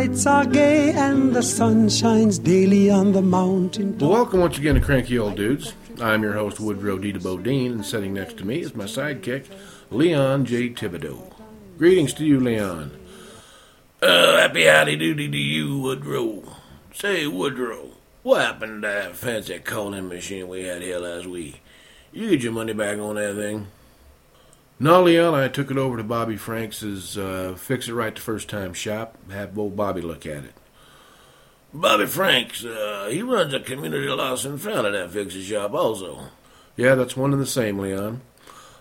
nights are gay and the sun shines daily on the mountain. Well, welcome once again to Cranky Old Dudes. I'm your host, Woodrow D. Bodine, and sitting next to me is my sidekick, Leon J. Thibodeau. Greetings to you, Leon. Uh, happy howdy doody to you, Woodrow. Say, Woodrow, what happened to that fancy calling machine we had here last week? You get your money back on that thing? No, Leon, I took it over to Bobby Franks' uh, Fix It Right the First Time shop. Have old Bobby look at it. Bobby Franks, uh, he runs a community loss and found at that Fix It shop also. Yeah, that's one and the same, Leon.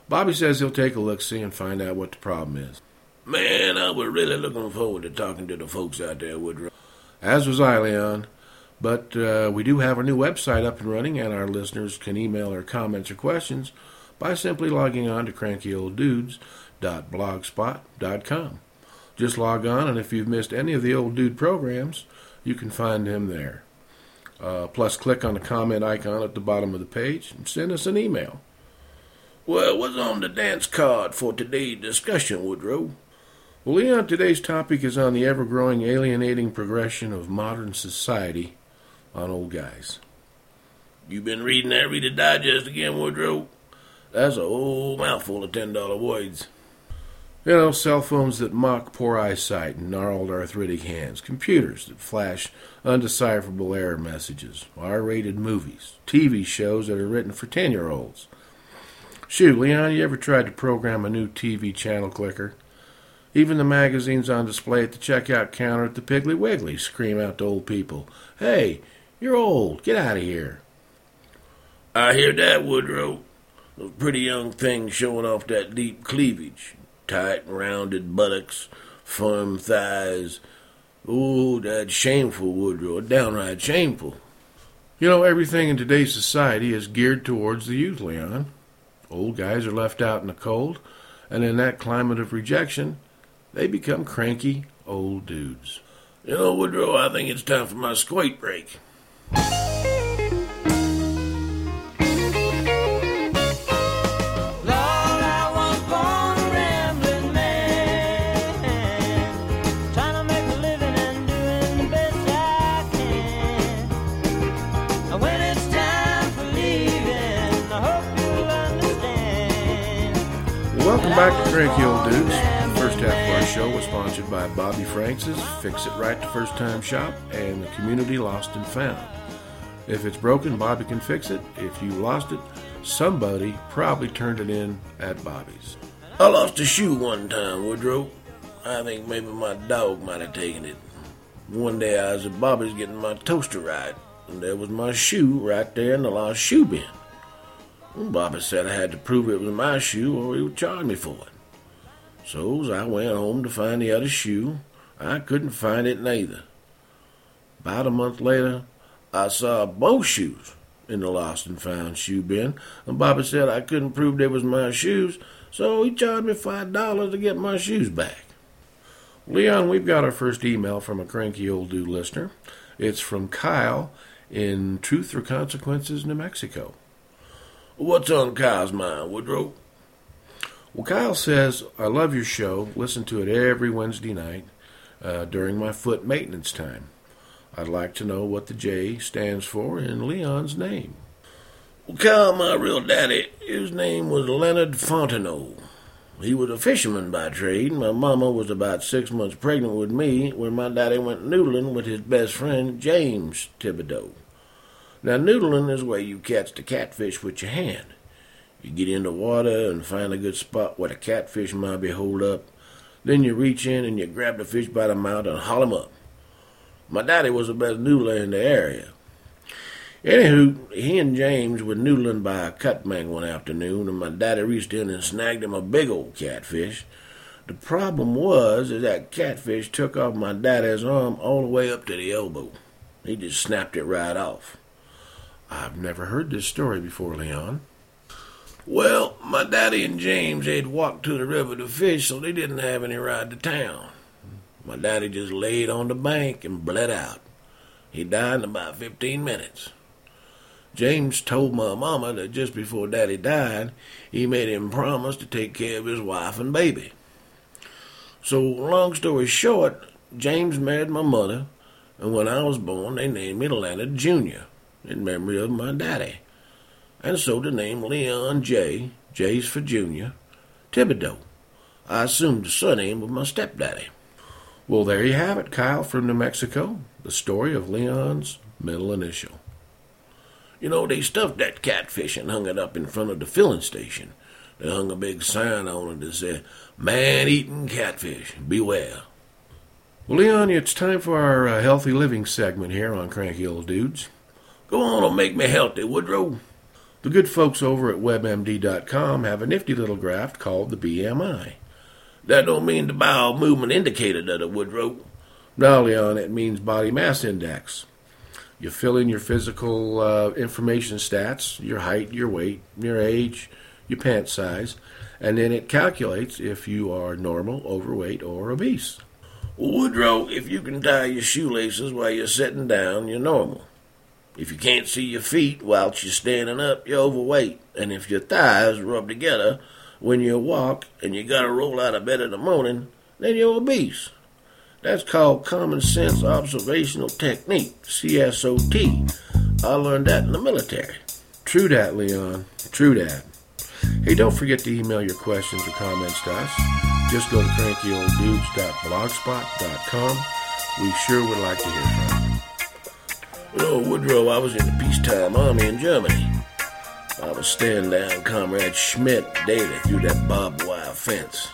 Bobby says he'll take a look see and find out what the problem is. Man, I was really looking forward to talking to the folks out there, Woodrow. As was I, Leon. But uh, we do have our new website up and running, and our listeners can email their comments or questions by simply logging on to crankyolddudes.blogspot.com. Just log on, and if you've missed any of the old dude programs, you can find them there. Uh, plus, click on the comment icon at the bottom of the page and send us an email. Well, what's on the dance card for today's discussion, Woodrow? Well, Leon, today's topic is on the ever growing alienating progression of modern society on old guys. You been reading that Reader Digest again, Woodrow? That's a whole mouthful of ten dollar words. You know, cell phones that mock poor eyesight and gnarled arthritic hands, computers that flash undecipherable error messages, R rated movies, TV shows that are written for 10 year olds. Shoot, Leon, you ever tried to program a new TV channel clicker? Even the magazines on display at the checkout counter at the Piggly Wiggly scream out to old people, Hey, you're old, get out of here. I hear that, Woodrow. Those pretty young things showing off that deep cleavage, tight rounded buttocks, firm thighs. Oh, that's shameful, Woodrow. Downright shameful. You know, everything in today's society is geared towards the youth, Leon. Old guys are left out in the cold, and in that climate of rejection, they become cranky old dudes. You know, Woodrow, I think it's time for my squat break. Welcome back to Cranky Old Dudes. The first half of our show was sponsored by Bobby Franks' Fix It Right the First Time Shop and the Community Lost and Found. If it's broken, Bobby can fix it. If you lost it, somebody probably turned it in at Bobby's. I lost a shoe one time, Woodrow. I think maybe my dog might have taken it. One day I was at Bobby's getting my toaster right, and there was my shoe right there in the lost shoe bin. Bobby said I had to prove it was my shoe or he would charge me for it. So I went home to find the other shoe, I couldn't find it neither. About a month later, I saw both shoes in the lost and found shoe bin, and Bobby said I couldn't prove they was my shoes, so he charged me five dollars to get my shoes back. Leon, we've got our first email from a cranky old dude listener. It's from Kyle in Truth or Consequences, New Mexico. What's on Kyle's mind, Woodrow? Well, Kyle says, I love your show. Listen to it every Wednesday night uh, during my foot maintenance time. I'd like to know what the J stands for in Leon's name. Well, Kyle, my real daddy, his name was Leonard Fontenot. He was a fisherman by trade. My mama was about six months pregnant with me when my daddy went noodling with his best friend, James Thibodeau. Now, noodling is where you catch the catfish with your hand. You get in the water and find a good spot where the catfish might be holed up. Then you reach in and you grab the fish by the mouth and haul him up. My daddy was the best noodler in the area. Anywho, he and James were noodling by a cut cutbank one afternoon, and my daddy reached in and snagged him a big old catfish. The problem was is that catfish took off my daddy's arm all the way up to the elbow. He just snapped it right off. I've never heard this story before, Leon. Well, my daddy and James had walked to the river to fish, so they didn't have any ride to town. My daddy just laid on the bank and bled out. He died in about 15 minutes. James told my mama that just before daddy died, he made him promise to take care of his wife and baby. So, long story short, James married my mother, and when I was born, they named me Leonard Jr. in memory of my daddy. And so the name Leon J. J's for Junior, Thibodeau. I assumed the surname of my stepdaddy. Well, there you have it, Kyle from New Mexico. The story of Leon's middle initial. You know, they stuffed that catfish and hung it up in front of the filling station. They hung a big sign on it that said, Man eating catfish, beware. Well, Leon, it's time for our uh, healthy living segment here on Cranky Old Dudes. Go on and make me healthy, Woodrow. The good folks over at WebMD.com have a nifty little graph called the BMI. That don't mean the bowel movement indicator, does it, Woodrow? No, Leon, it means body mass index. You fill in your physical uh, information stats, your height, your weight, your age, your pant size, and then it calculates if you are normal, overweight, or obese. Woodrow, if you can tie your shoelaces while you're sitting down, you're normal. If you can't see your feet whilst you're standing up, you're overweight. And if your thighs rub together when you walk and you gotta roll out of bed in the morning, then you're obese. That's called common sense observational technique, CSOT. I learned that in the military. True that, Leon. True that. Hey, don't forget to email your questions or comments to us. Just go to crankyolddudes.blogspot.com. We sure would like to hear from you. You Woodrow, I was in the peacetime army in Germany. I was staring down Comrade Schmidt daily through that barbed wire fence.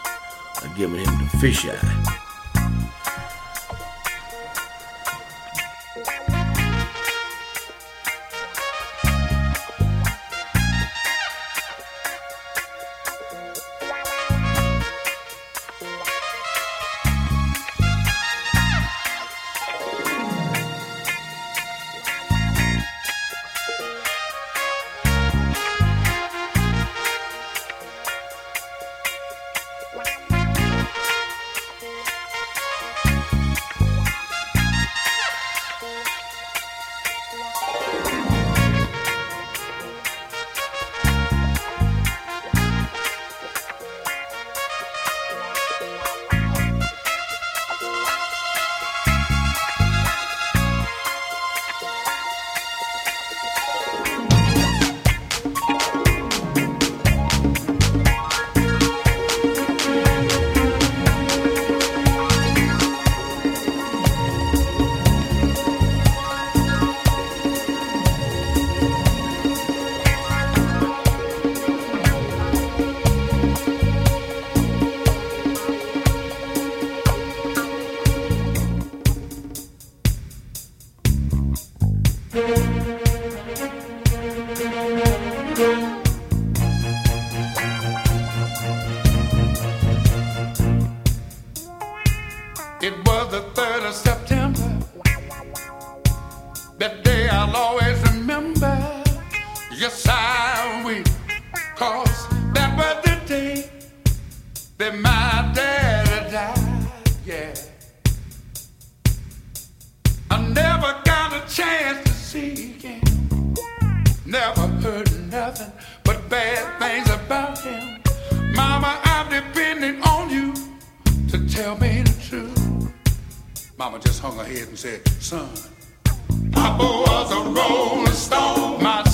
I'd given him the fish Yes, I will. Cause that was the day that my daddy died. Yeah. I never got a chance to see him. Never heard nothing but bad things about him. Mama, I'm depending on you to tell me the truth. Mama just hung her head and said, Son, Papa was a rolling stone. My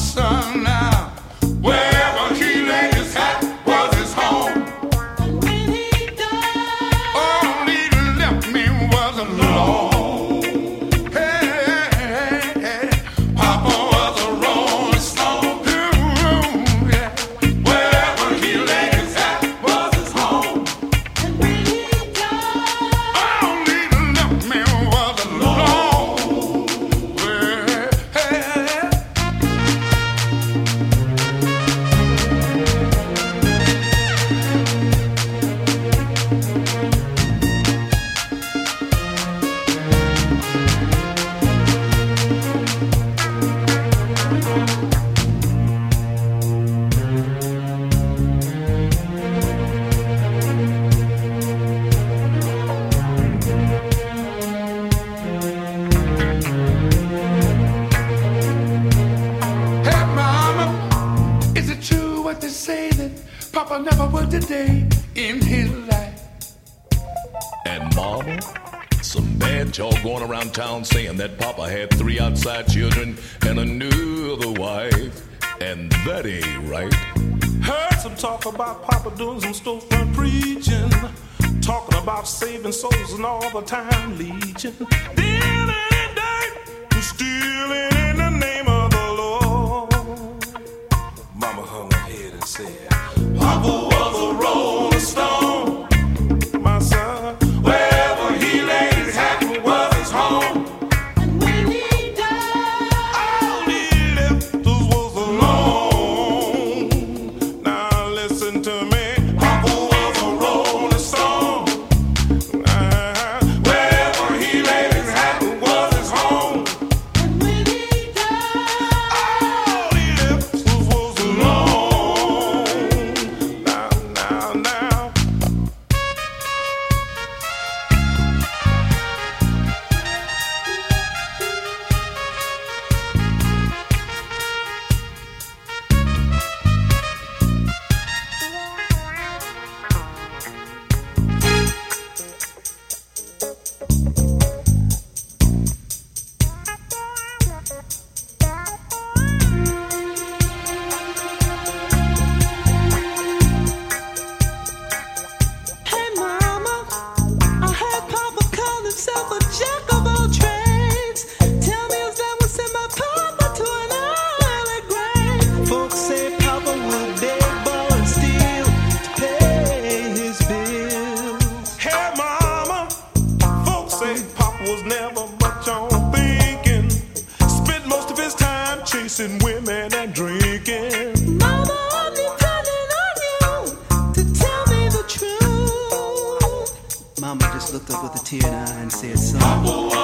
town saying that Papa had three outside children and another wife. And that ain't right. Heard some talk about Papa doing some storefront preaching. Talking about saving souls and all the time legion. Dealing in dirt stealing was never much on thinking. Spent most of his time chasing women and drinking. Mama, I'm depending on you to tell me the truth. Mama just looked up with a tear in her eye and said, Son,